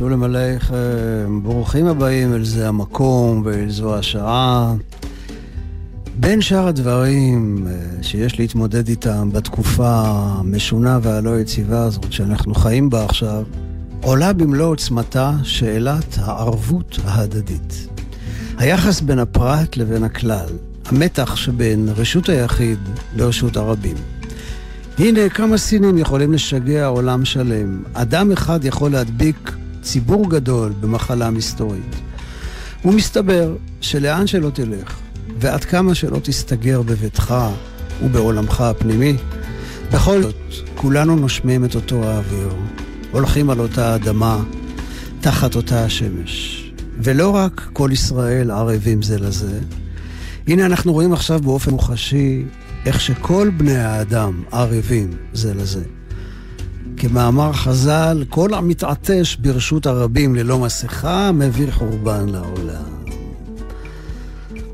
שולם עליכם, ברוכים הבאים אל זה המקום ואל זו השעה. בין שאר הדברים אה, שיש להתמודד איתם בתקופה המשונה והלא יציבה הזאת שאנחנו חיים בה עכשיו, עולה במלוא עוצמתה שאלת הערבות ההדדית. היחס בין הפרט לבין הכלל, המתח שבין רשות היחיד לרשות הרבים. הנה כמה סינים יכולים לשגע עולם שלם. אדם אחד יכול להדביק ציבור גדול במחלה מסתורית. ומסתבר שלאן שלא תלך, ועד כמה שלא תסתגר בביתך ובעולמך הפנימי, בכל זאת, כולנו נושמים את אותו האוויר, הולכים על אותה אדמה, תחת אותה השמש. ולא רק כל ישראל ערבים זה לזה, הנה אנחנו רואים עכשיו באופן מוחשי איך שכל בני האדם ערבים זה לזה. כמאמר חז"ל, כל המתעטש ברשות הרבים ללא מסכה מביא חורבן לעולם.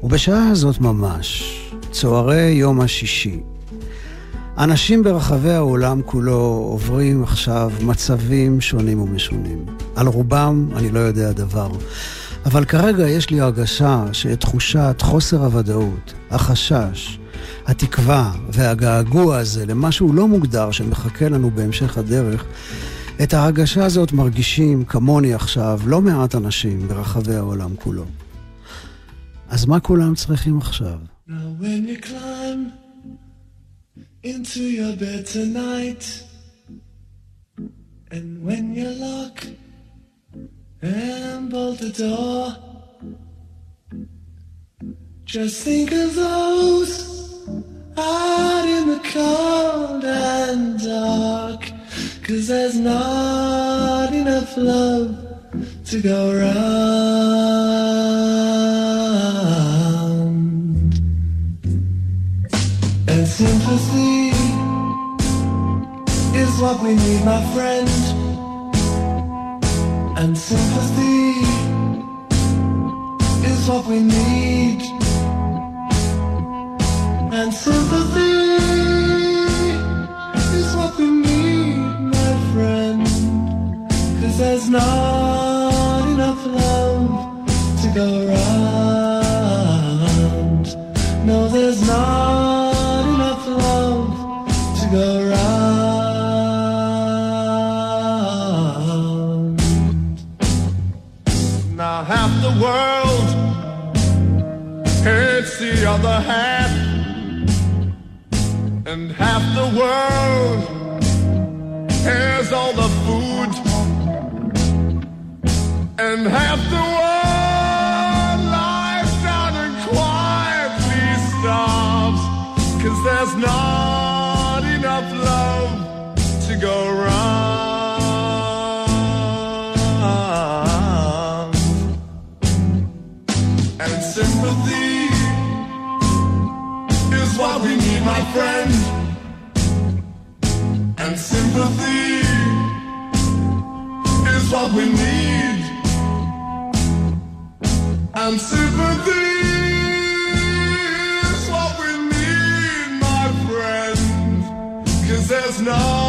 ובשעה הזאת ממש, צהרי יום השישי, אנשים ברחבי העולם כולו עוברים עכשיו מצבים שונים ומשונים. על רובם אני לא יודע דבר. אבל כרגע יש לי הרגשה שאת תחושת חוסר הוודאות, החשש, התקווה והגעגוע הזה למשהו לא מוגדר שמחכה לנו בהמשך הדרך, את ההרגשה הזאת מרגישים כמוני עכשיו לא מעט אנשים ברחבי העולם כולו. אז מה כולם צריכים עכשיו? Now when you climb into your bed tonight and when you lock and bolt the door just think of those out in the cold and dark. Cause there's not enough love to go round. And sympathy is what we need, my friend. And sympathy is what we need and sympathy is what we need, my friend. Cause there's not enough love to go around. No, there's not enough love to go around. Now half the world hates the other half half the world has all the food, and half the world lies down and quietly starves, cause there's not enough love to go round. And sympathy is what we need, my friend. Sympathy is what we need. And sympathy is what we need, my friend. Cause there's not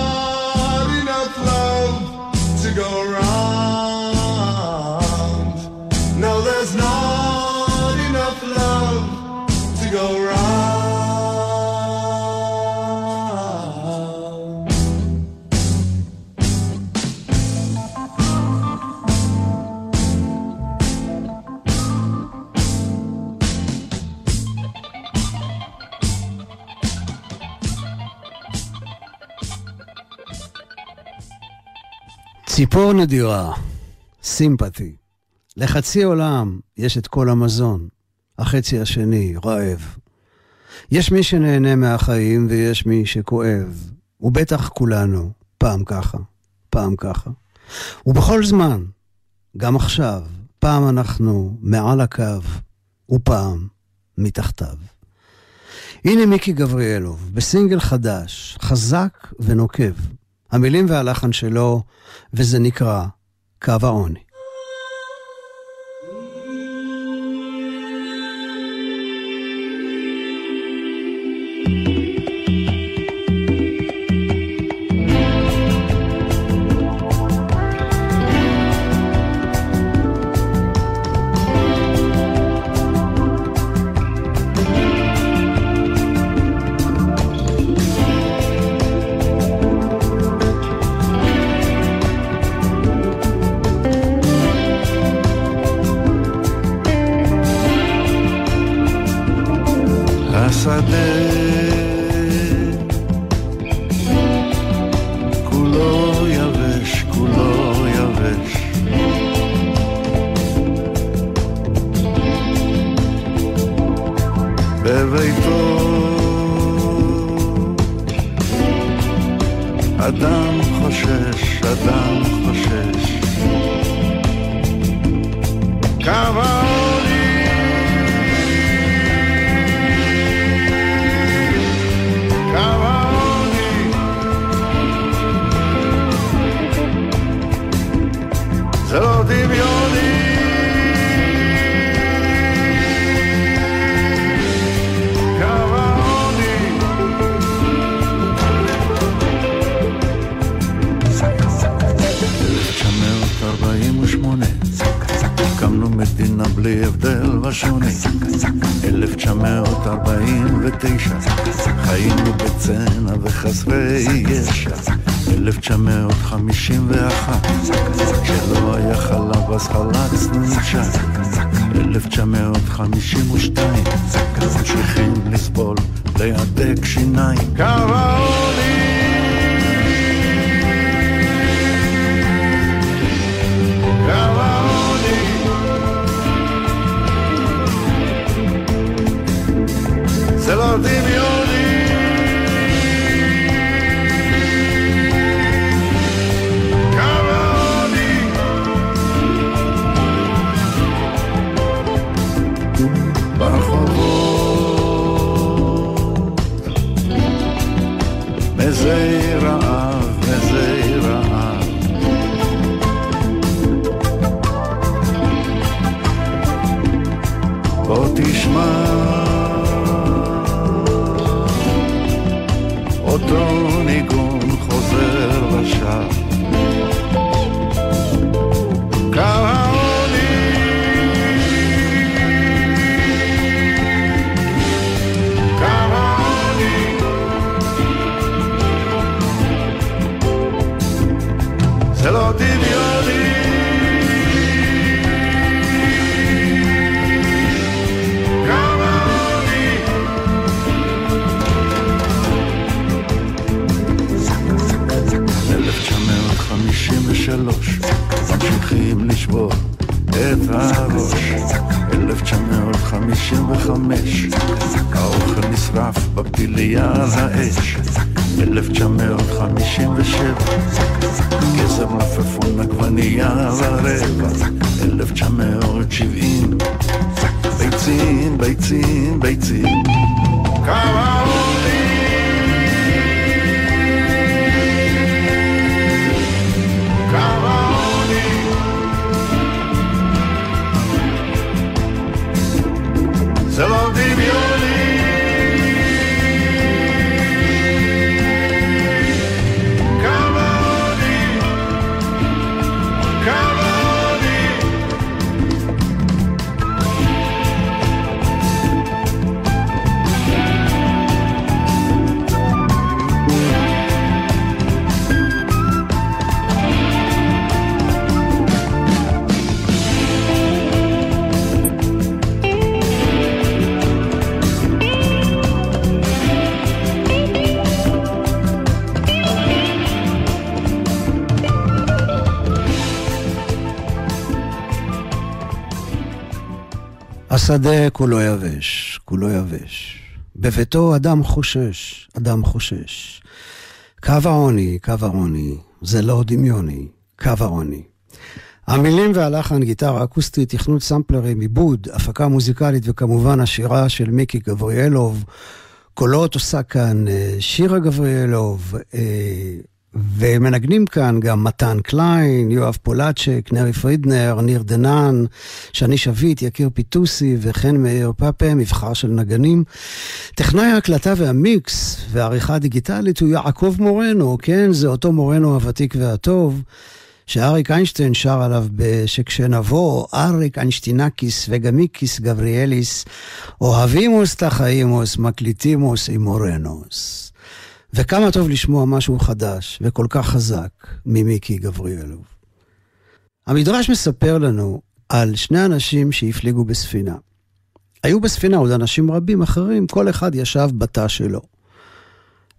ציפור נדירה, סימפתי. לחצי עולם יש את כל המזון, החצי השני רעב. יש מי שנהנה מהחיים ויש מי שכואב, ובטח כולנו, פעם ככה, פעם ככה. ובכל זמן, גם עכשיו, פעם אנחנו מעל הקו, ופעם מתחתיו. הנה מיקי גבריאלוב, בסינגל חדש, חזק ונוקב. המילים והלחן שלו, וזה נקרא קו העוני. להדק שיניים. קו העוני לשבור את הראש. 1955, האוכל נשרף בפיליה על האש. 1957, גזר מלפפון עגבנייה על הרבע. 1970, ביצים, ביצים, ביצים. כמה השדה כולו יבש, כולו יבש. בביתו אדם חושש, אדם חושש. קו העוני, קו העוני, זה לא דמיוני, קו העוני. המילים והלחן, גיטרה אקוסטית, תכנות סמפלרים, עיבוד, הפקה מוזיקלית וכמובן השירה של מיקי גבריאלוב. קולות עושה כאן אה, שירה גבריאלוב, אה, ומנגנים כאן גם מתן קליין, יואב פולצ'ק, נרי פרידנר, ניר דנן, שני שביט, יקיר פיטוסי וכן מאיר פאפה, מבחר של נגנים. טכנאי ההקלטה והמיקס והעריכה הדיגיטלית הוא יעקב מורנו, כן, זה אותו מורנו הוותיק והטוב. שאריק איינשטיין שר עליו שכשנבוא, אריק איינשטינקיס וגמיקיס גבריאליס, אוהבימוס תחאימוס, מקליטימוס אימורנוס. וכמה טוב לשמוע משהו חדש וכל כך חזק ממיקי גבריאלוב. המדרש מספר לנו על שני אנשים שהפליגו בספינה. היו בספינה עוד אנשים רבים אחרים, כל אחד ישב בתא שלו.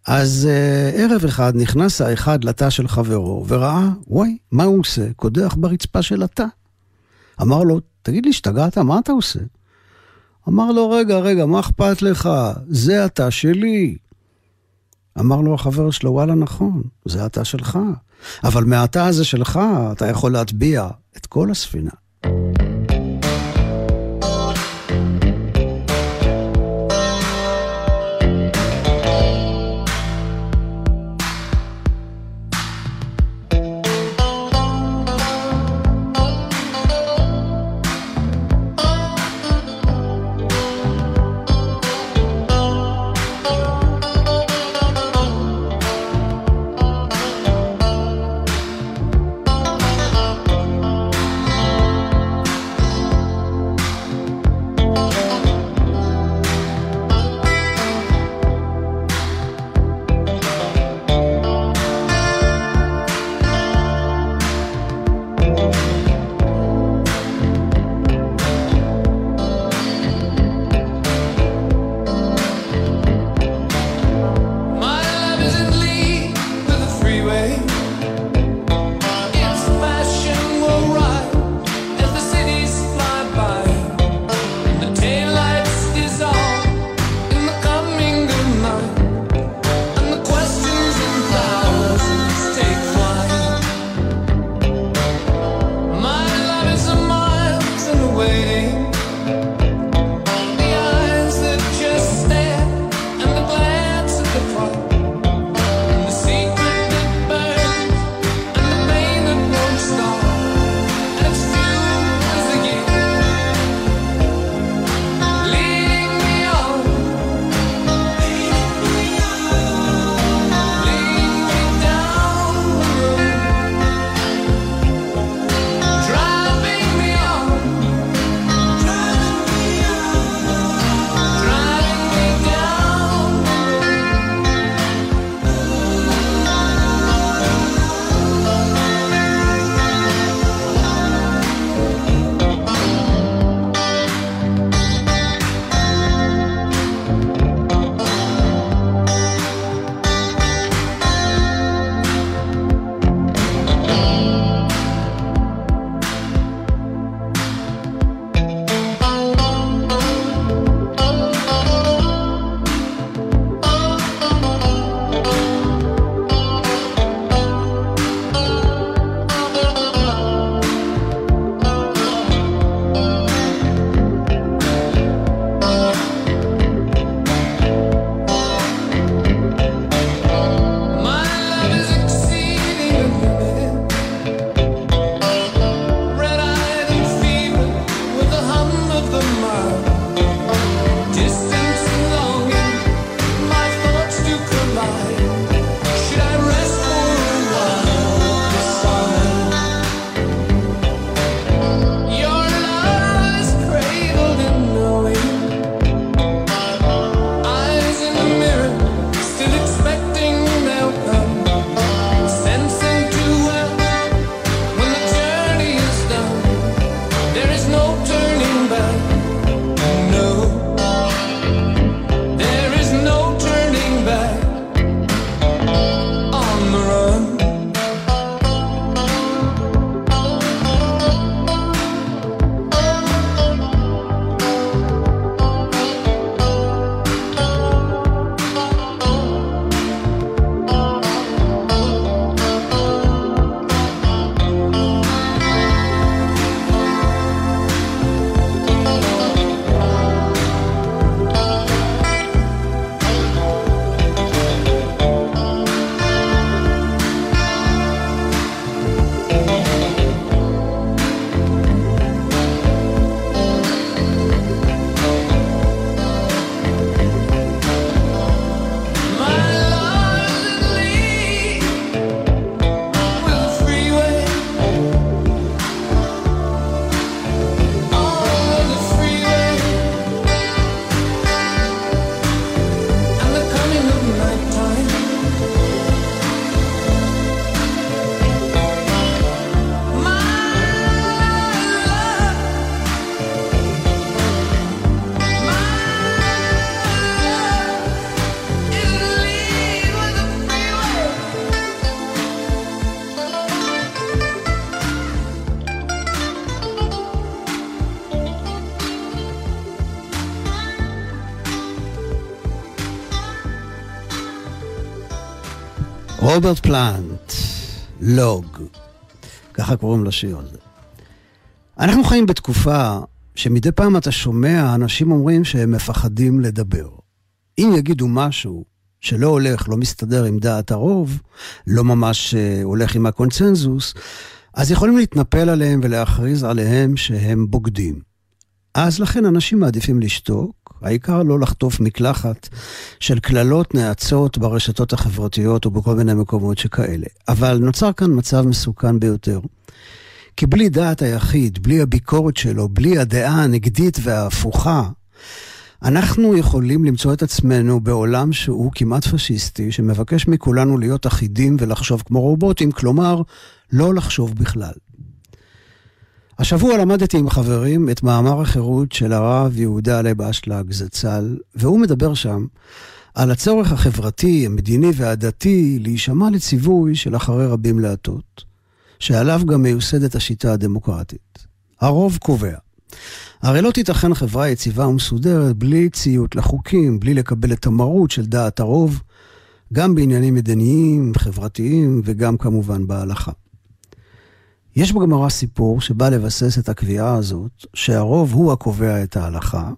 אז uh, ערב אחד נכנס האחד לתא של חברו וראה, וואי, מה הוא עושה? קודח ברצפה של התא. אמר לו, תגיד לי, השתגעת? מה אתה עושה? אמר לו, רגע, רגע, מה אכפת לך? זה התא שלי. אמר לו החבר שלו, וואלה, נכון, זה התא שלך. אבל מהתא הזה שלך אתה יכול להטביע את כל הספינה. רוברט פלנט, לוג, ככה קוראים לשיר הזה. אנחנו חיים בתקופה שמדי פעם אתה שומע אנשים אומרים שהם מפחדים לדבר. אם יגידו משהו שלא הולך, לא מסתדר עם דעת הרוב, לא ממש אה, הולך עם הקונצנזוס, אז יכולים להתנפל עליהם ולהכריז עליהם שהם בוגדים. אז לכן אנשים מעדיפים לשתוק, העיקר לא לחטוף מקלחת של קללות נאצות ברשתות החברתיות או בכל מיני מקומות שכאלה. אבל נוצר כאן מצב מסוכן ביותר. כי בלי דעת היחיד, בלי הביקורת שלו, בלי הדעה הנגדית וההפוכה, אנחנו יכולים למצוא את עצמנו בעולם שהוא כמעט פשיסטי, שמבקש מכולנו להיות אחידים ולחשוב כמו רובוטים, כלומר, לא לחשוב בכלל. השבוע למדתי עם חברים את מאמר החירות של הרב יהודה לב אשלג זצ"ל, והוא מדבר שם על הצורך החברתי, המדיני והדתי להישמע לציווי של אחרי רבים להטות, שעליו גם מיוסדת השיטה הדמוקרטית. הרוב קובע. הרי לא תיתכן חברה יציבה ומסודרת בלי ציות לחוקים, בלי לקבל את המרות של דעת הרוב, גם בעניינים מדיניים, חברתיים וגם כמובן בהלכה. יש בגמרא סיפור שבא לבסס את הקביעה הזאת, שהרוב הוא הקובע את ההלכה,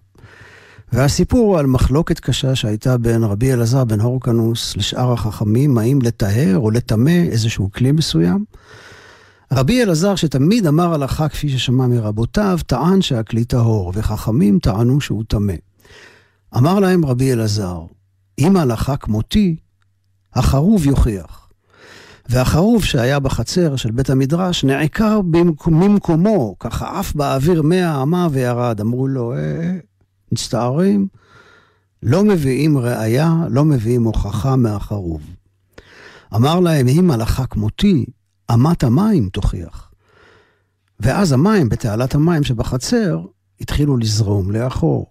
והסיפור הוא על מחלוקת קשה שהייתה בין רבי אלעזר בן הורקנוס לשאר החכמים, האם לטהר או לטמא איזשהו כלי מסוים. רבי אלעזר, שתמיד אמר הלכה כפי ששמע מרבותיו, טען שהכלי טהור, וחכמים טענו שהוא טמא. אמר להם רבי אלעזר, אם ההלכה כמותי, החרוב יוכיח. והחרוב שהיה בחצר של בית המדרש נעקר ממקומו, ככה עף באוויר מאה אמה וירד. אמרו לו, אה, אה, מצטערים, לא מביאים ראייה, לא מביאים הוכחה מהחרוב. אמר להם, אם הלכה כמותי, אמת המים תוכיח. ואז המים, בתעלת המים שבחצר, התחילו לזרום לאחור.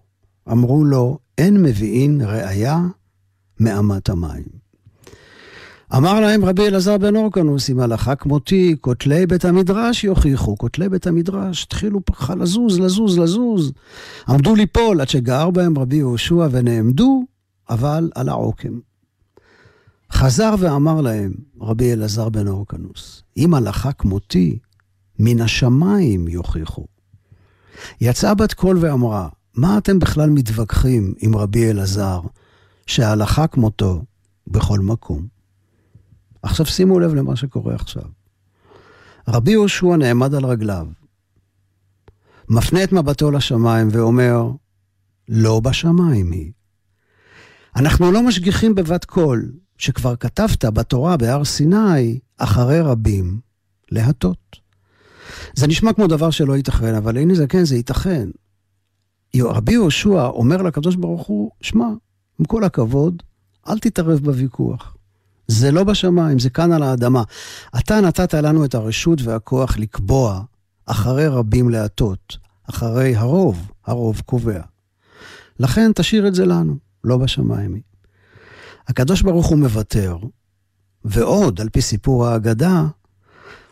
אמרו לו, אין מביאים ראייה מאמת המים. אמר להם רבי אלעזר בן אורקנוס, אם הלכה כמותי, כותלי בית המדרש יוכיחו. כותלי בית המדרש התחילו ככה לזוז, לזוז, לזוז. עמדו ליפול עד שגר בהם רבי יהושע ונעמדו, אבל על העוקם. חזר ואמר להם רבי אלעזר בן אורקנוס, אם הלכה כמותי, מן השמיים יוכיחו. יצאה בת קול ואמרה, מה אתם בכלל מתווכחים עם רבי אלעזר, שההלכה כמותו בכל מקום? עכשיו שימו לב למה שקורה עכשיו. רבי יהושע נעמד על רגליו, מפנה את מבטו לשמיים ואומר, לא בשמיים היא. אנחנו לא משגיחים בבת קול, שכבר כתבת בתורה בהר סיני, אחרי רבים, להטות. זה נשמע כמו דבר שלא ייתכן, אבל הנה זה כן, זה ייתכן. רבי יהושע אומר לקדוש ברוך הוא, שמע, עם כל הכבוד, אל תתערב בוויכוח. זה לא בשמיים, זה כאן על האדמה. אתה נתת לנו את הרשות והכוח לקבוע אחרי רבים להטות, אחרי הרוב, הרוב קובע. לכן תשאיר את זה לנו, לא בשמיים. הקדוש ברוך הוא מוותר, ועוד, על פי סיפור ההגדה,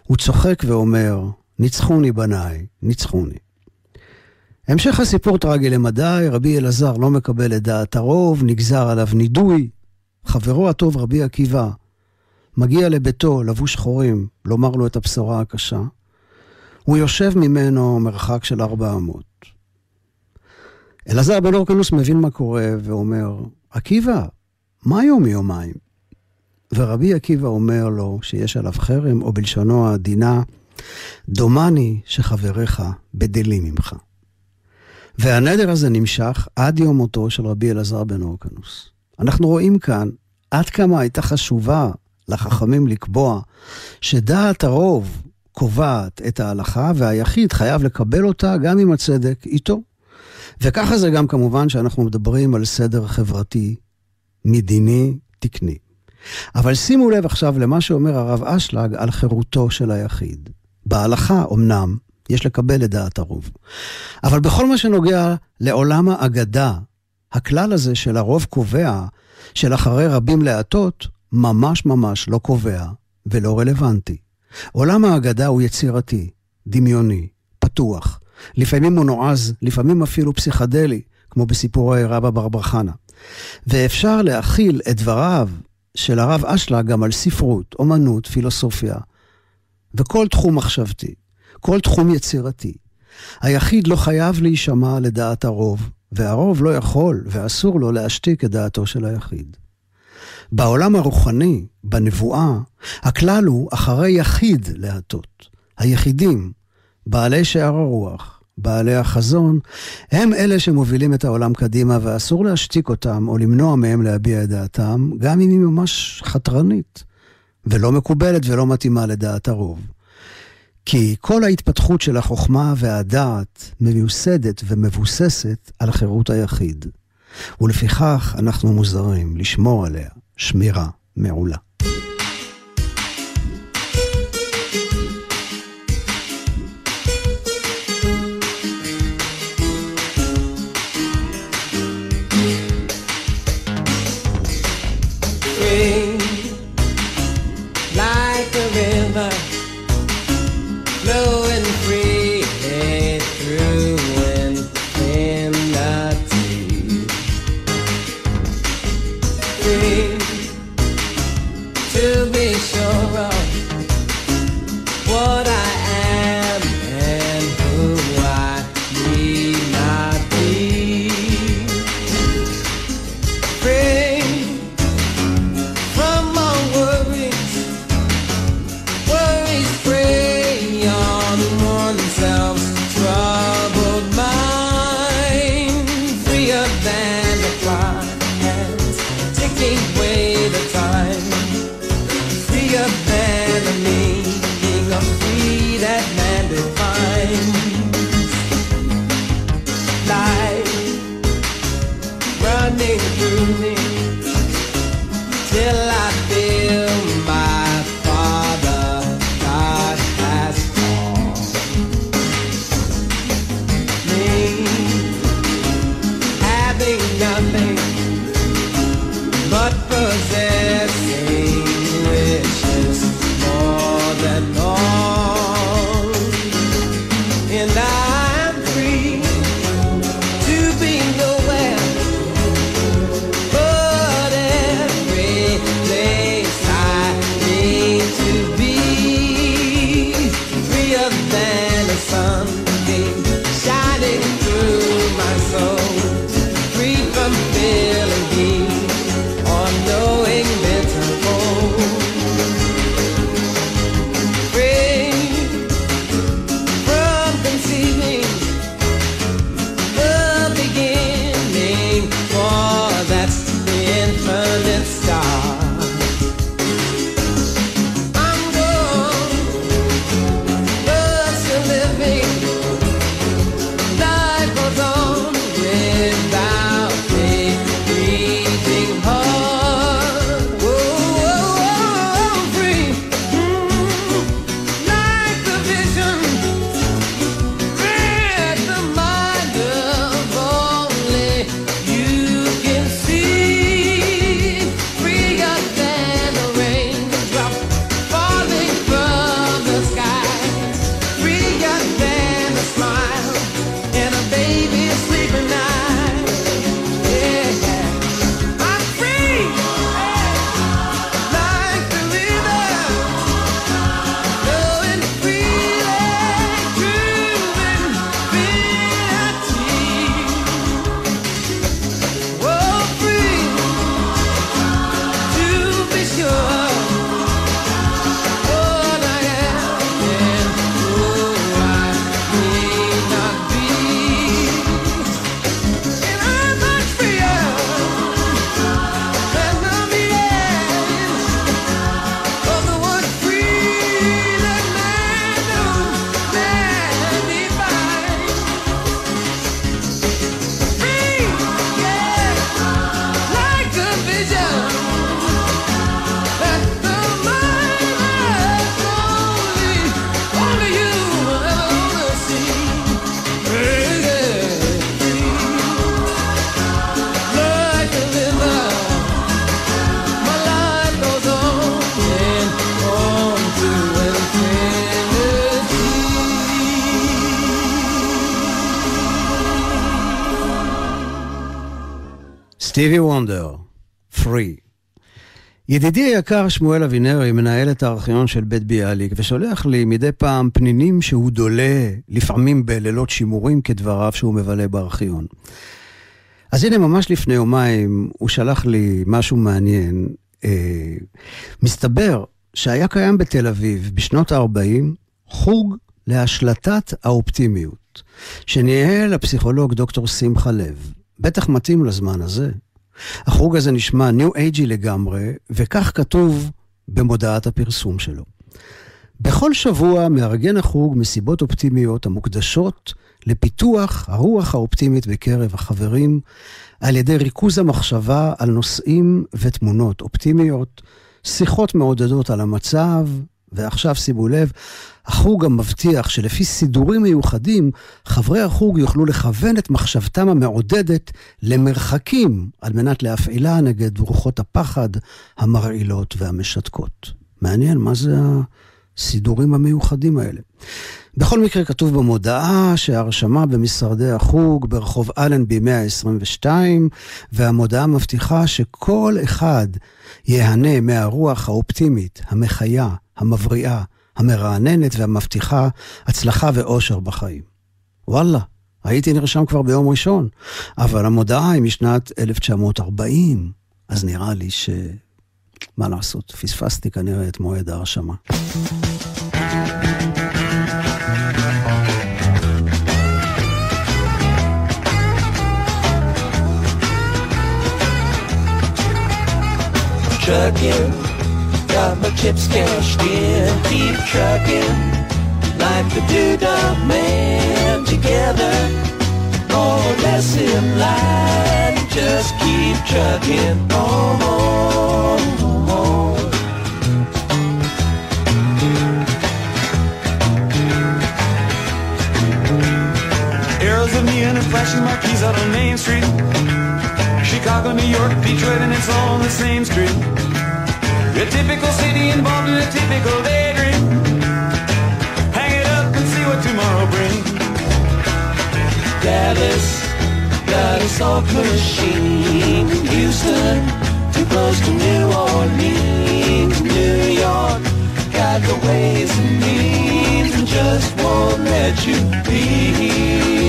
הוא צוחק ואומר, ניצחוני בניי, ניצחוני. המשך הסיפור טרגי למדי, רבי אלעזר לא מקבל את דעת הרוב, נגזר עליו נידוי, חברו הטוב רבי עקיבא מגיע לביתו לבוש שחורים לומר לו את הבשורה הקשה. הוא יושב ממנו מרחק של ארבע אמות. אלעזר בן אורקנוס מבין מה קורה ואומר, עקיבא, מה יום מיומיים? ורבי עקיבא אומר לו שיש עליו חרם, או בלשונו העדינה, דומני שחבריך בדלים ממך. והנדר הזה נמשך עד יום מותו של רבי אלעזר בן אורקנוס. אנחנו רואים כאן עד כמה הייתה חשובה לחכמים לקבוע שדעת הרוב קובעת את ההלכה והיחיד חייב לקבל אותה גם עם הצדק איתו. וככה זה גם כמובן שאנחנו מדברים על סדר חברתי, מדיני, תקני. אבל שימו לב עכשיו למה שאומר הרב אשלג על חירותו של היחיד. בהלכה, אמנם, יש לקבל את דעת הרוב. אבל בכל מה שנוגע לעולם האגדה, הכלל הזה של הרוב קובע, של אחרי רבים להטות, ממש ממש לא קובע ולא רלוונטי. עולם האגדה הוא יצירתי, דמיוני, פתוח. לפעמים הוא נועז, לפעמים אפילו פסיכדלי, כמו בסיפורי רבא בר בר חנה. ואפשר להכיל את דבריו של הרב אשלה גם על ספרות, אומנות, פילוסופיה, וכל תחום מחשבתי, כל תחום יצירתי. היחיד לא חייב להישמע לדעת הרוב, והרוב לא יכול ואסור לו להשתיק את דעתו של היחיד. בעולם הרוחני, בנבואה, הכלל הוא אחרי יחיד להטות. היחידים, בעלי שער הרוח, בעלי החזון, הם אלה שמובילים את העולם קדימה ואסור להשתיק אותם או למנוע מהם להביע את דעתם, גם אם היא ממש חתרנית, ולא מקובלת ולא מתאימה לדעת הרוב. כי כל ההתפתחות של החוכמה והדעת מיוסדת ומבוססת על חירות היחיד. ולפיכך אנחנו מוזרים לשמור עליה שמירה מעולה. delight. סטיבי וונדר, פרי. ידידי היקר שמואל אבינרי מנהל את הארכיון של בית ביאליק ושולח לי מדי פעם פנינים שהוא דולה, לפעמים בלילות שימורים כדבריו שהוא מבלה בארכיון. אז הנה, ממש לפני יומיים הוא שלח לי משהו מעניין. אה, מסתבר שהיה קיים בתל אביב בשנות ה-40 חוג להשלטת האופטימיות, שניהל הפסיכולוג דוקטור שמחה לב. בטח מתאים לזמן הזה. החוג הזה נשמע ניו אייג'י לגמרי, וכך כתוב במודעת הפרסום שלו. בכל שבוע מארגן החוג מסיבות אופטימיות המוקדשות לפיתוח הרוח האופטימית בקרב החברים, על ידי ריכוז המחשבה על נושאים ותמונות אופטימיות, שיחות מעודדות על המצב, ועכשיו שימו לב, החוג גם מבטיח שלפי סידורים מיוחדים, חברי החוג יוכלו לכוון את מחשבתם המעודדת למרחקים, על מנת להפעילה נגד רוחות הפחד המרעילות והמשתקות. מעניין, מה זה הסידורים המיוחדים האלה? בכל מקרה כתוב במודעה שההרשמה במשרדי החוג ברחוב אלנבי 122, והמודעה מבטיחה שכל אחד ייהנה מהרוח האופטימית, המחיה, המבריאה, המרעננת והמבטיחה הצלחה ואושר בחיים. וואלה, הייתי נרשם כבר ביום ראשון, אבל המודעה היא משנת 1940, אז נראה לי ש... מה לעשות, פספסתי כנראה את מועד ההרשמה. trucking. Got my chips cashed in, keep trucking. Like the doodah man together. More or less in line, just keep trucking on. Arrows of neon and flashing marquees out on Main Street. Chicago, New York, Detroit, and it's all on the same street. A typical city involved in a typical daydream. Hang it up and see what tomorrow brings. Dallas got a soft machine. Houston, too close to New Orleans. New York got the ways and means and just won't let you be.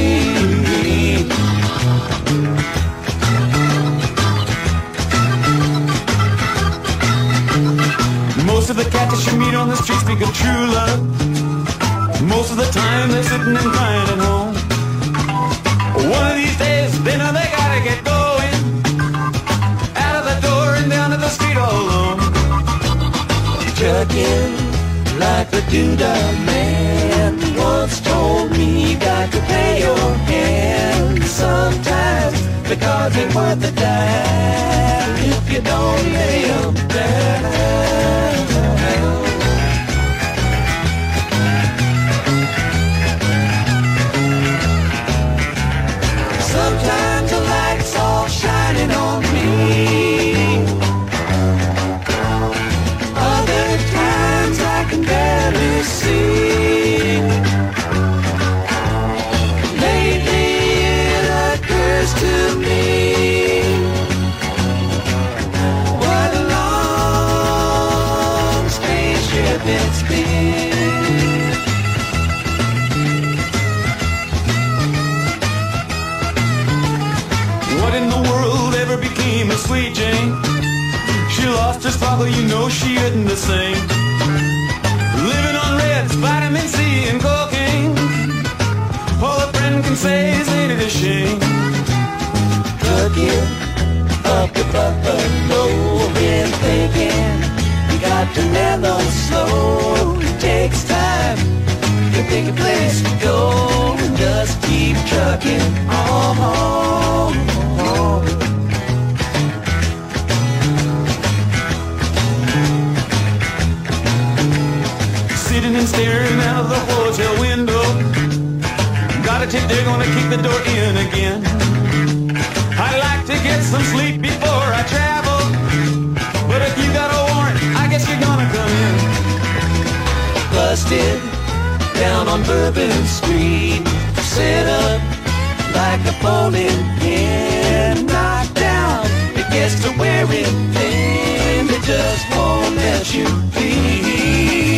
The that you meet on the street speak of true love. Most of the time they're sitting and crying at home. One of these days they know they gotta get going. Out of the door and down to the street all alone. Trucking like the doodah man once told me you got to pay your hand sometimes the cars ain't worth a dime if you don't lay 'em down. Her sparkle, you know she isn't the same. Living on reds, vitamin C, and cocaine. All a friend can say is ain't it a shame? Trucking up the buffalo, been thinking you got to mellow slow. It takes time to pick a place to go just keep trucking on. Sitting staring out of the hotel window. Got a tip they're gonna kick the door in again. I'd like to get some sleep before I travel. But if you got a warrant, I guess you're gonna come in. busted down on Bourbon Street. Set up like a bowling pin, knocked down. It gets to wearing thin. It just won't let you be.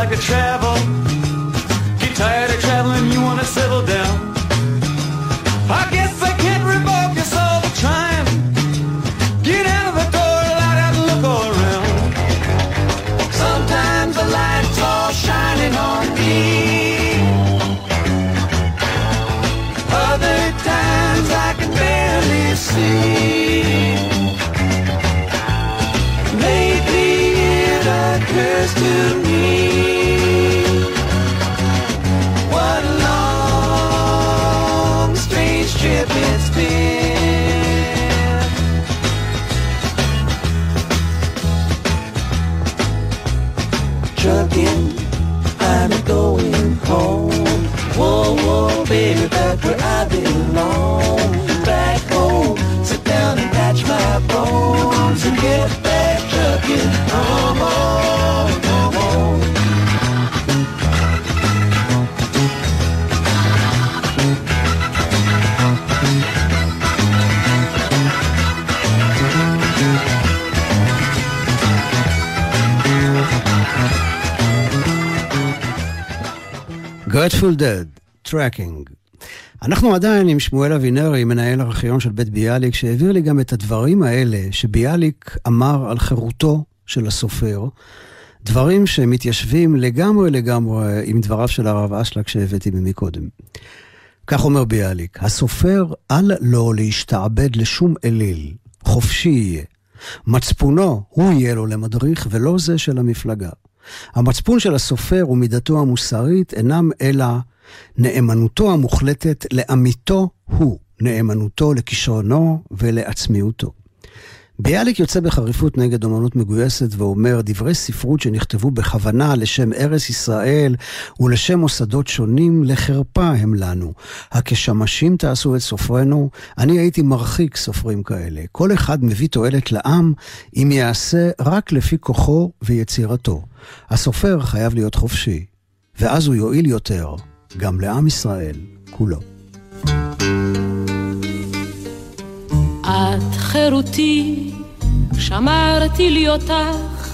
Like to travel. Grateful Dead, Tracking. אנחנו עדיין עם שמואל אבינרי, מנהל ארכיון של בית ביאליק, שהעביר לי גם את הדברים האלה שביאליק אמר על חירותו של הסופר, דברים שמתיישבים לגמרי לגמרי עם דבריו של הרב אשלג שהבאתי ממקודם. כך אומר ביאליק, הסופר אל לו להשתעבד לשום אליל, חופשי יהיה. מצפונו הוא יהיה לו למדריך ולא זה של המפלגה. המצפון של הסופר ומידתו המוסרית אינם אלא נאמנותו המוחלטת לעמיתו הוא, נאמנותו לכישרונו ולעצמיותו. ביאליק יוצא בחריפות נגד אומנות מגויסת ואומר, דברי ספרות שנכתבו בכוונה לשם ארץ ישראל ולשם מוסדות שונים, לחרפה הם לנו. הכשמשים תעשו את סופרנו, אני הייתי מרחיק סופרים כאלה. כל אחד מביא תועלת לעם אם יעשה רק לפי כוחו ויצירתו. הסופר חייב להיות חופשי, ואז הוא יועיל יותר, גם לעם ישראל כולו. את חירותי, שמרתי לי אותך,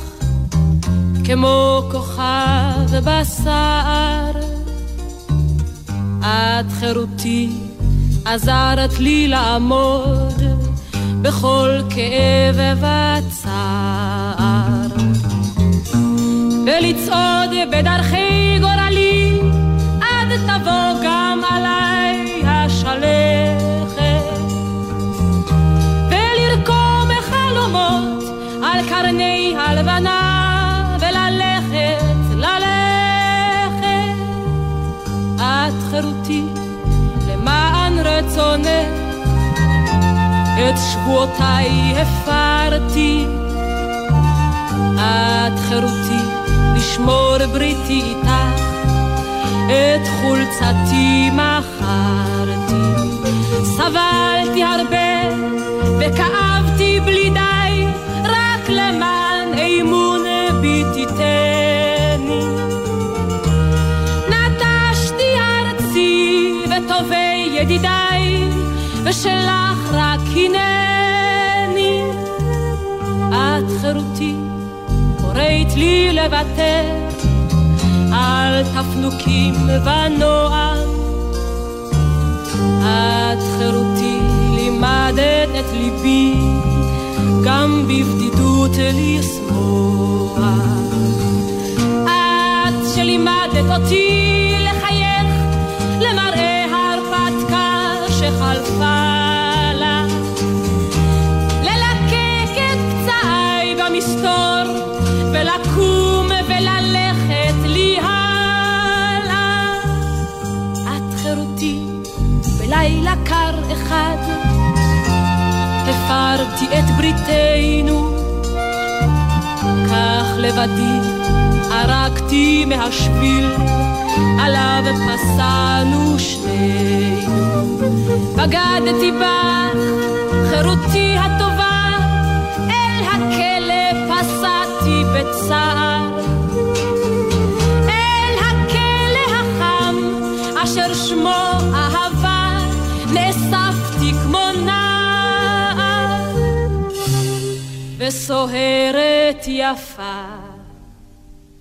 כמו כוכב בסער. את חירותי, עזרת לי לעמוד בכל כאב וצער. ולצעוד בדרכי גורלי, עד תבוא גם קרני הלבנה וללכת, ללכת. את חירותי למען רצונך, את שבועותיי הפרתי. את חירותי לשמור בריתי איתך, את חולצתי מכרתי. סבלתי הרבה וכאבתי ידידיי, ושלך רק הנני. את חירותי, קוראת לי לוותר על תפנוקים ונועם. את חירותי לימדת את ליבי גם בבדידות לשמוח. את שלימדת אותי אחד. הפרתי את בריתנו כך לבדי ערקתי מהשביל עליו פסענו שנינו. בגדתי בך חירותי הטובה אל הכלא פסעתי בצער וסוהרת יפה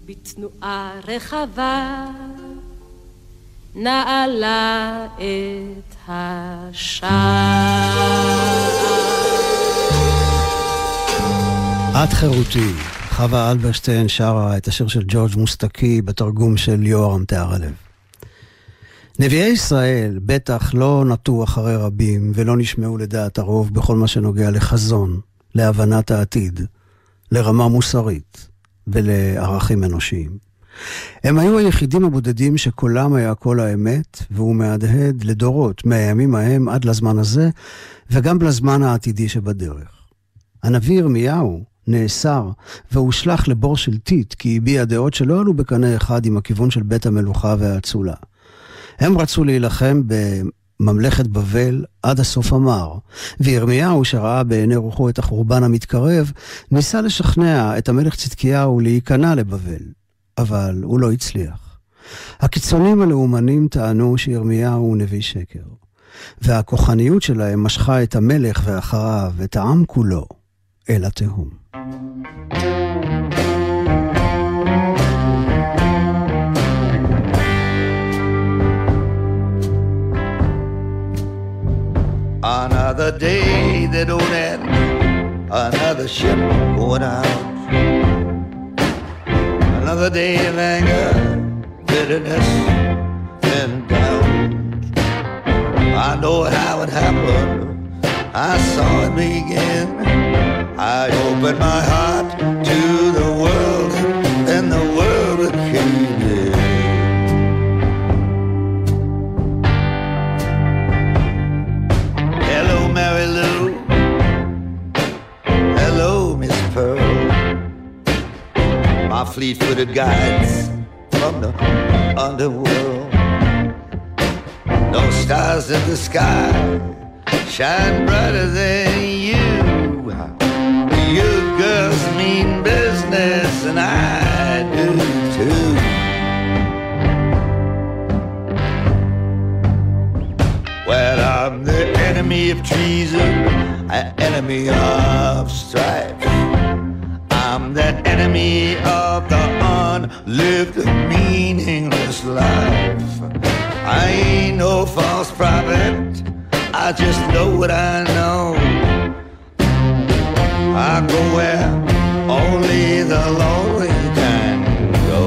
בתנועה רחבה נעלה את השער. את חירותי. חווה אלברשטיין שרה את השיר של ג'ורג' מוסטקי בתרגום של יורם תיארלב. נביאי ישראל בטח לא נטו אחרי רבים ולא נשמעו לדעת הרוב בכל מה שנוגע לחזון, להבנת העתיד, לרמה מוסרית ולערכים אנושיים. הם היו היחידים הבודדים שקולם היה קול האמת, והוא מהדהד לדורות, מהימים ההם עד לזמן הזה, וגם לזמן העתידי שבדרך. הנביא ירמיהו נאסר והושלך לבור של טיט, כי הביע דעות שלא עלו בקנה אחד עם הכיוון של בית המלוכה והאצולה. הם רצו להילחם בממלכת בבל עד הסוף המר, וירמיהו, שראה בעיני רוחו את החורבן המתקרב, ניסה לשכנע את המלך צדקיהו להיכנע לבבל, אבל הוא לא הצליח. הקיצונים הלאומנים טענו שירמיהו הוא נביא שקר, והכוחניות שלהם משכה את המלך ואחריו, את העם כולו, אל התהום. Another day that don't end, another ship going out. Another day of anger, bitterness, and doubt. I know how it happened, I saw it begin. I opened my heart My fleet-footed guides from the underworld. No stars in the sky shine brighter than you you girls mean business, and I do too. Well, I'm the enemy of treason, an enemy of strife. I'm the enemy of the unlived, meaningless life. I ain't no false prophet, I just know what I know. I go where only the lonely can go.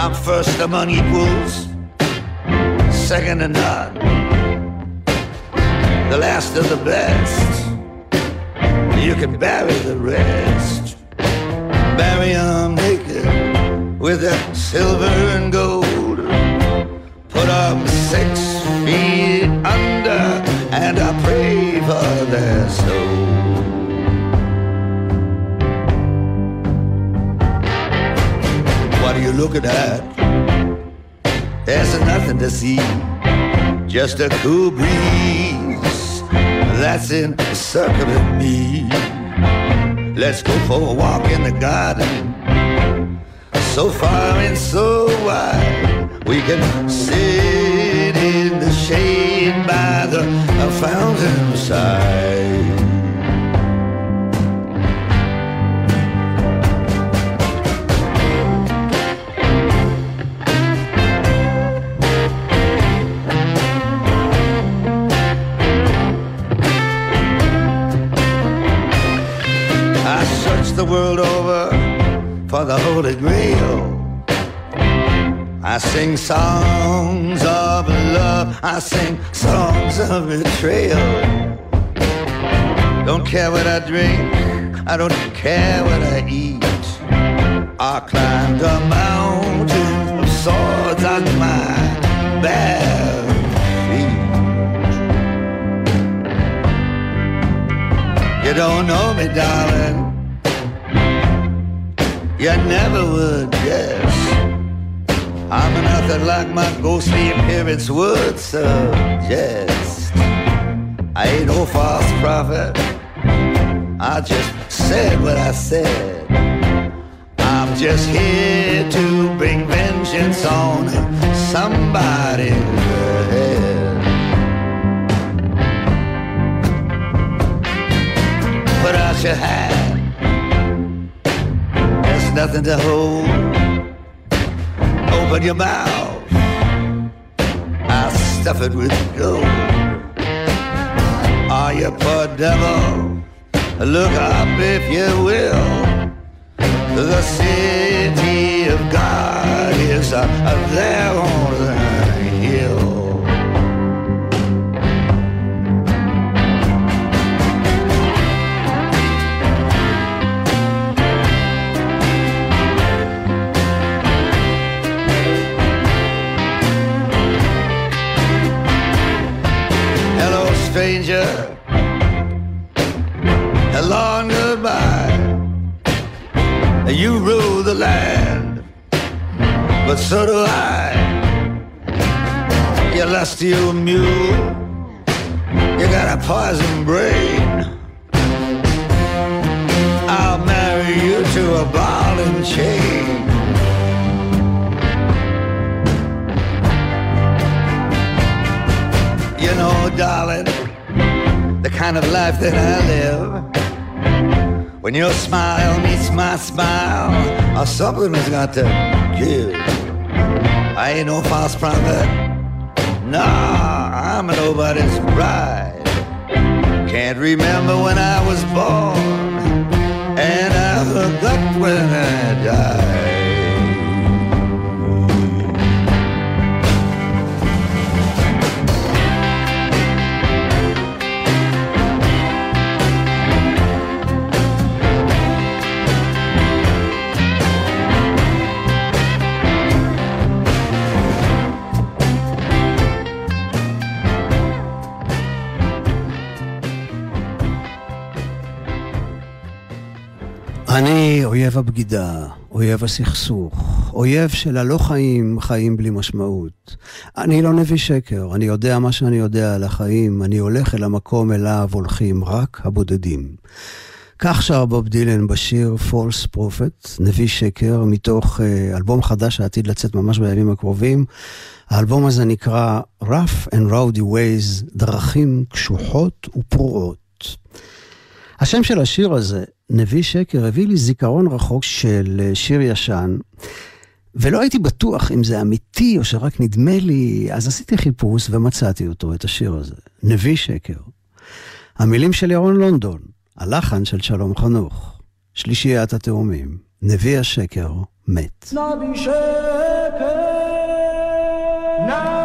I'm first among equals, second to none, the last of the best. You can bury the rest, bury them naked with that silver and gold. Put up six feet under, and I pray for their soul. What are you looking at? There's nothing to see, just a cool breeze that's encircling me. Let's go for a walk in the garden, so far and so wide, we can sit in the shade by the fountain side. The world over for the Holy Grail. I sing songs of love, I sing songs of betrayal. Don't care what I drink, I don't care what I eat. I climbed a mountain of swords on my bare feet. You don't know me, darling. You never would guess. I'm nothing like my ghostly appearance would suggest. I ain't no false prophet. I just said what I said. I'm just here to bring vengeance on somebody's head Put out your hat nothing to hold. Open your mouth, I'll stuff it with gold. Are you poor devil? Look up if you will. The city of God is uh, there on the long goodbye. You rule the land, but so do I. You lusty old mule. You got a poison brain. I'll marry you to a ball and chain. You know, darling, the kind of life that I live. When your smile meets my smile, or something has got to give. I ain't no false prophet. Nah, I'm nobody's bride. Can't remember when I was born, and I forgot when I died. אני אויב הבגידה, אויב הסכסוך, אויב של הלא חיים, חיים בלי משמעות. אני לא נביא שקר, אני יודע מה שאני יודע על החיים, אני הולך אל המקום אליו הולכים רק הבודדים. כך שר בוב דילן בשיר פולס פרופט, נביא שקר, מתוך uh, אלבום חדש שעתיד לצאת ממש בימים הקרובים. האלבום הזה נקרא Rough and Rowdy Ways, דרכים קשוחות ופרועות. השם של השיר הזה, נביא שקר, הביא לי זיכרון רחוק של אה, שיר ישן, ולא הייתי בטוח אם זה אמיתי או שרק נדמה לי, אז עשיתי חיפוש ומצאתי אותו, את השיר הזה, נביא שקר. המילים של ירון לונדון, הלחן של שלום חנוך, שלישיית התאומים, נביא השקר מת. נביא שקר, נביא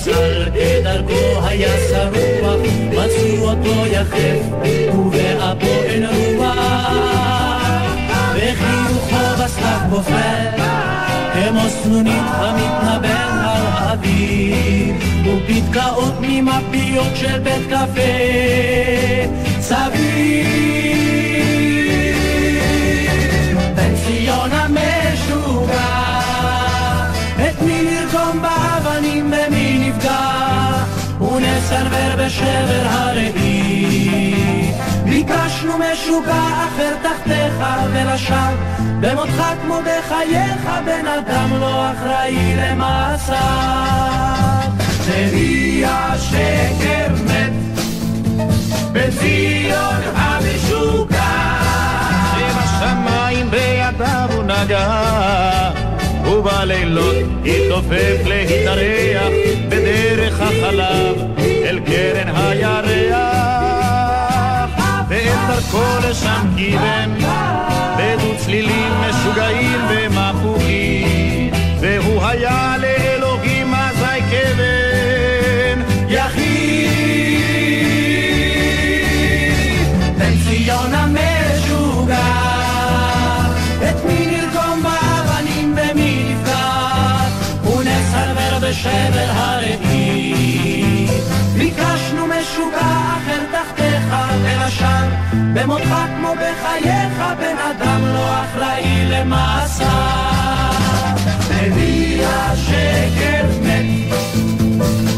הספסל כדרכו היה שרוח, מצאו אותו יחף, ובאפו אין רוח, וחיוכו בסתיו גופר, כמו סנונית המתנבן על האוויר, ופתקאות ממפיות של בית קפה סביב. בשבר הראי. ביקשנו משוגע אחר תחתיך ולשווא, במותך כמו בחייך בן אדם לא אחראי למעשיו. נביא השקר מת, בציון המשוגע. שבשמיים בידיו הוא נגע, ובלילות התעופף להתארח בדרך החלב אל קרן הירח, ואת דרכו לשם כיוון בדו צלילים משוגעים ומפוחים, והוא היה לאלוהים ולשם במותך כמו בחייך בן אדם לא אחראי למעשה. נביא השקר מת.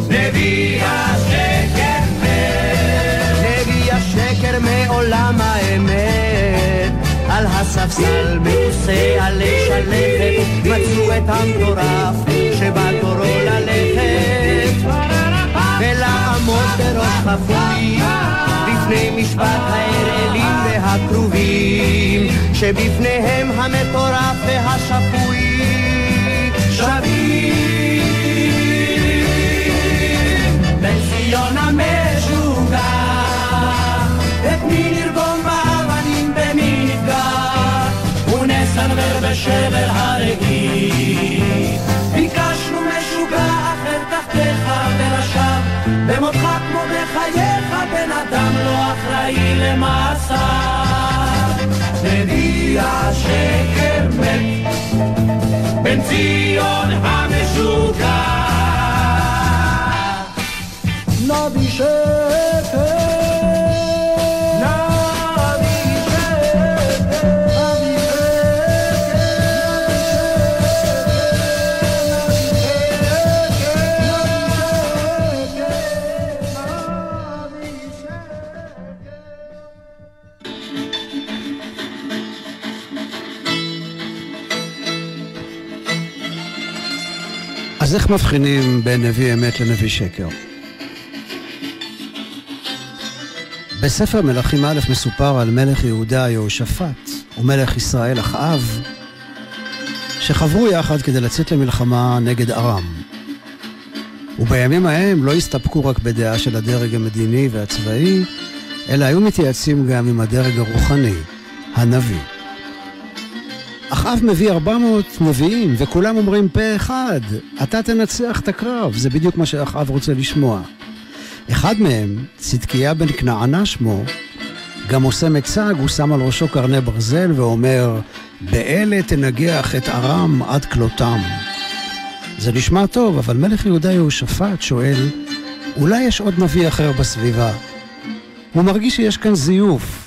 נביא השקר מת. נביא השקר מעולם האמת. על הספסל מכוסה עלי שלכת מצאו את המטורף ללכת ולעמוד בראש חפוי בפני משפט האראלים והכרובים שבפניהם המטורף והשפוי. שווים. בן ציון תחתיך ולשם במותך כמו בחייך בן אדם לא אחראי למעשה נביא השקר מת בן ציון המשוגע. נביא שקר אז איך מבחינים בין נביא אמת לנביא שקר? בספר מלכים א' מסופר על מלך יהודה יהושפט ומלך ישראל אחאב שחברו יחד כדי לצאת למלחמה נגד ארם. ובימים ההם לא הסתפקו רק בדעה של הדרג המדיני והצבאי, אלא היו מתייעצים גם עם הדרג הרוחני, הנביא. אחאב מביא 400 נביאים, וכולם אומרים פה אחד, אתה תנצח את הקרב, זה בדיוק מה שאחאב רוצה לשמוע. אחד מהם, צדקיה בן כנענה שמו, גם עושה מצג, הוא שם על ראשו קרני ברזל ואומר, באלה תנגח את ארם עד כלותם. זה נשמע טוב, אבל מלך יהודה יהושפט שואל, אולי יש עוד נביא אחר בסביבה? הוא מרגיש שיש כאן זיוף.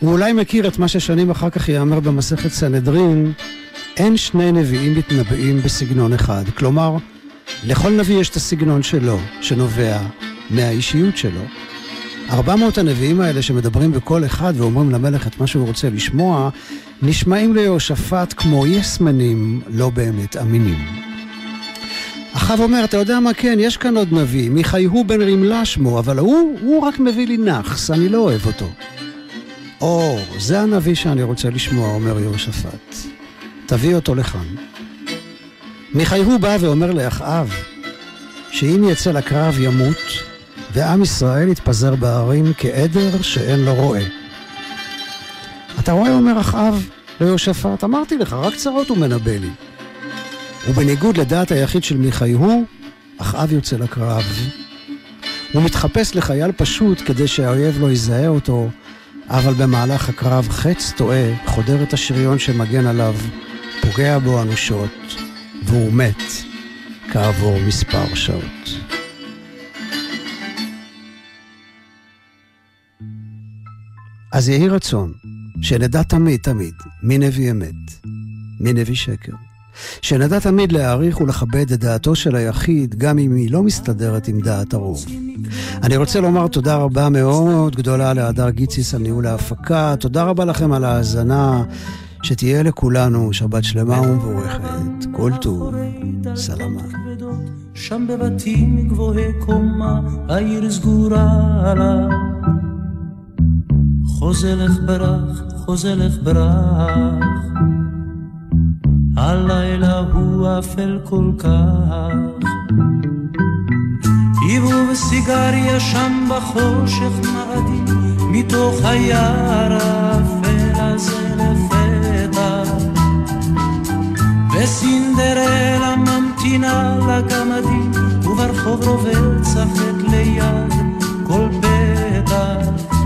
הוא אולי מכיר את מה ששנים אחר כך ייאמר במסכת סנהדרין, אין שני נביאים מתנבאים בסגנון אחד. כלומר, לכל נביא יש את הסגנון שלו, שנובע מהאישיות שלו. ארבע מאות הנביאים האלה שמדברים בקול אחד ואומרים למלך את מה שהוא רוצה לשמוע, נשמעים ליהושפט כמו יסמנים לא באמת אמינים. אחאב אומר, אתה יודע מה כן, יש כאן עוד נביא, מיכאיהו בן רמלה שמו, אבל הוא, הוא רק מביא לי נאחס, אני לא אוהב אותו. או, זה הנביא שאני רוצה לשמוע, אומר יהושפט. תביא אותו לכאן. מיכאיהו בא ואומר לאחאב, שאם יצא לקרב ימות, ועם ישראל יתפזר בערים כעדר שאין לו רועה. אתה רואה, אומר אחאב ליהושפט, אמרתי לך, רק צרות הוא מנבא לי. ובניגוד לדעת היחיד של מיכאיהו, אחאב יוצא לקרב. הוא מתחפש לחייל פשוט כדי שהאויב לא יזהה אותו, אבל במהלך הקרב חץ טועה, חודר את השריון שמגן עליו, פוגע בו אנושות, והוא מת כעבור מספר שעות. אז יהי רצון שנדע תמיד תמיד מי נביא אמת, מי נביא שקר. שנדע תמיד להעריך ולכבד את דעתו של היחיד, גם אם היא לא מסתדרת עם דעת הרוב. אני רוצה לומר תודה רבה מאוד גדולה להדר גיציס על ניהול ההפקה. תודה רבה לכם על ההאזנה. שתהיה לכולנו שבת שלמה ומבורכת. כל טוב. סלמה. שם בבתים גבוהי קומה, העיר סגורה עליו. חוזלך ברח, חוזלך ברח. הלילה הוא אפל כל כך. עיבוב סיגריה שם בחושך מאדים, מתוך היער האפל הזה לפתע. וסינדרלה ממתינה לגמדים, וברחוב רובץ החטא ליד כל פתח.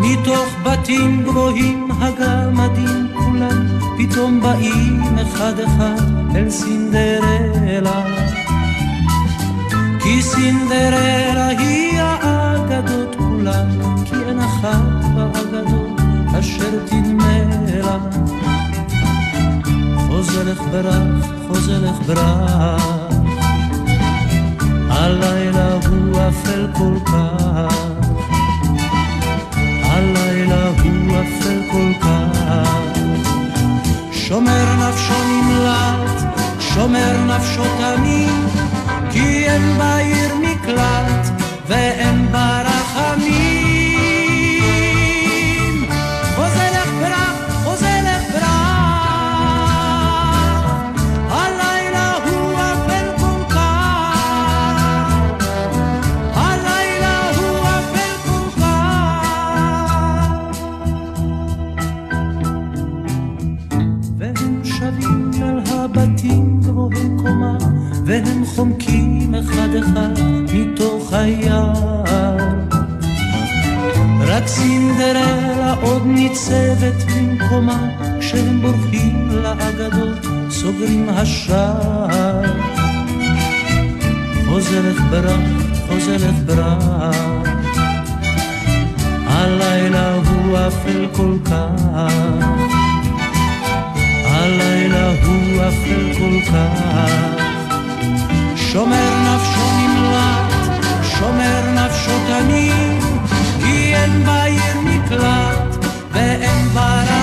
מתוך בתים גבוהים הגמדים כולם פתאום באים אחד אחד אל סינדרלה כי סינדרלה היא האגדות כולן, כי אין אחת באגדות אשר תדמה לה. חוזרך ברח, חוזרך ברח, הלילה הוא אפל כל כך, שומר נפשו נמלט, שומר נפשו תמיד, כי אין בעיר מקלט ואין בה רחמים. חומקים אחד אחד מתוך היער. רק סינדרלה עוד ניצבת במקומה, כשהם בורחים לאגדות, סוגרים השער. חוזרת ברח, חוזרת ברח, הלילה הוא אפל כל כך. הלילה הוא אפל כל כך. שומר נפשו נמלט, שומר נפשו תמיד, כי אין בעיר מקלט ואין בה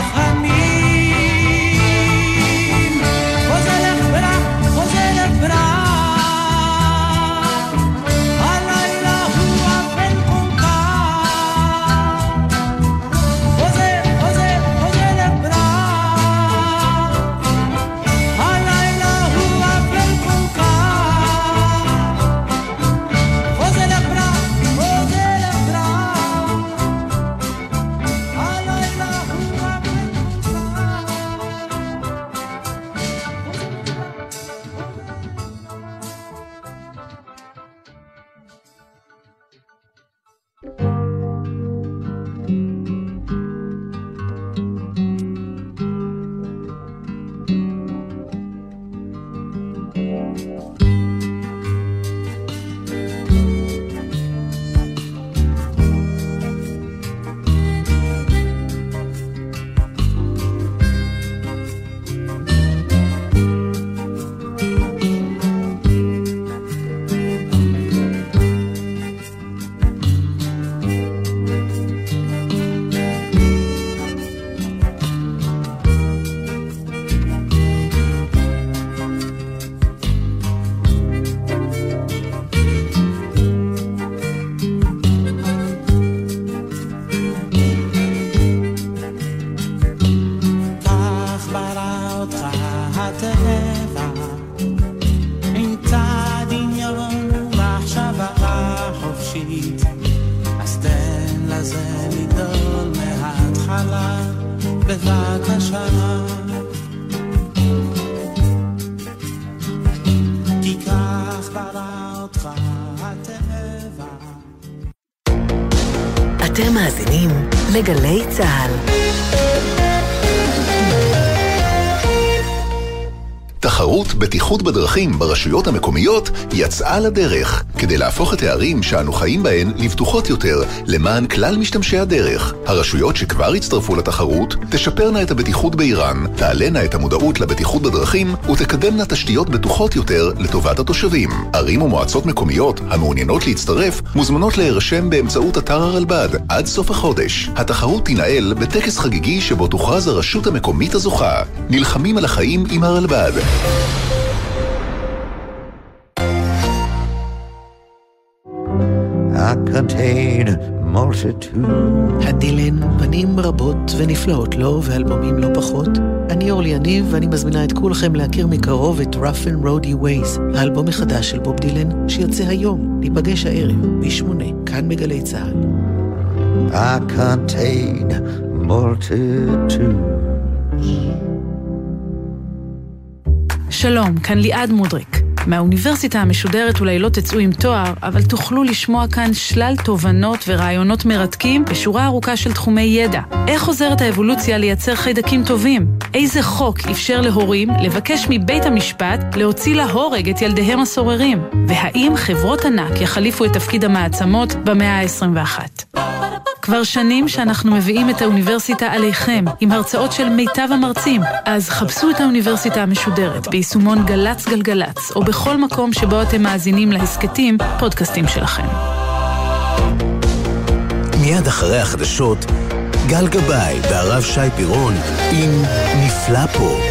תחרות בטיחות בדרכים ברשויות המקומיות יצאה לדרך כדי להפוך את הערים שאנו חיים בהן לבטוחות יותר למען כלל משתמשי הדרך. הרשויות שכבר הצטרפו לתחרות תשפרנה את הבטיחות בעירן, תעלנה את המודעות לבטיחות בדרכים ותקדמנה תשתיות בטוחות יותר לטובת התושבים. ערים ומועצות מקומיות המעוניינות להצטרף מוזמנות להירשם באמצעות אתר הרלב"ד עד סוף החודש. התחרות תינעל בטקס חגיגי שבו תוכרז הרשות המקומית הזוכה. נלחמים על החיים עם הרלב"ד. I contain multitude. הדילן, פנים רבות ונפלאות לו ואלבומים לא פחות. אני אורלי יניב ואני מזמינה את כולכם להכיר מקרוב את Rough and Roady Ways, האלבום החדש של בוב דילן, שיוצא היום, ניפגש הערב, בשמונה, כאן בגלי צה"ל. I contain multitude. שלום, כאן ליעד מודריק. מהאוניברסיטה המשודרת אולי לא תצאו עם תואר, אבל תוכלו לשמוע כאן שלל תובנות ורעיונות מרתקים בשורה ארוכה של תחומי ידע. איך עוזרת האבולוציה לייצר חיידקים טובים? איזה חוק אפשר להורים לבקש מבית המשפט להוציא להורג את ילדיהם הסוררים? והאם חברות ענק יחליפו את תפקיד המעצמות במאה ה-21? כבר שנים שאנחנו מביאים את האוניברסיטה עליכם, עם הרצאות של מיטב המרצים. אז חפשו את האוניברסיטה המשודרת ביישומון גל"צ גלגלצ, או בכל מקום שבו אתם מאזינים להסכתים, פודקאסטים שלכם. מיד אחרי החדשות, גל גבאי והרב שי פירון עם נפלא פה.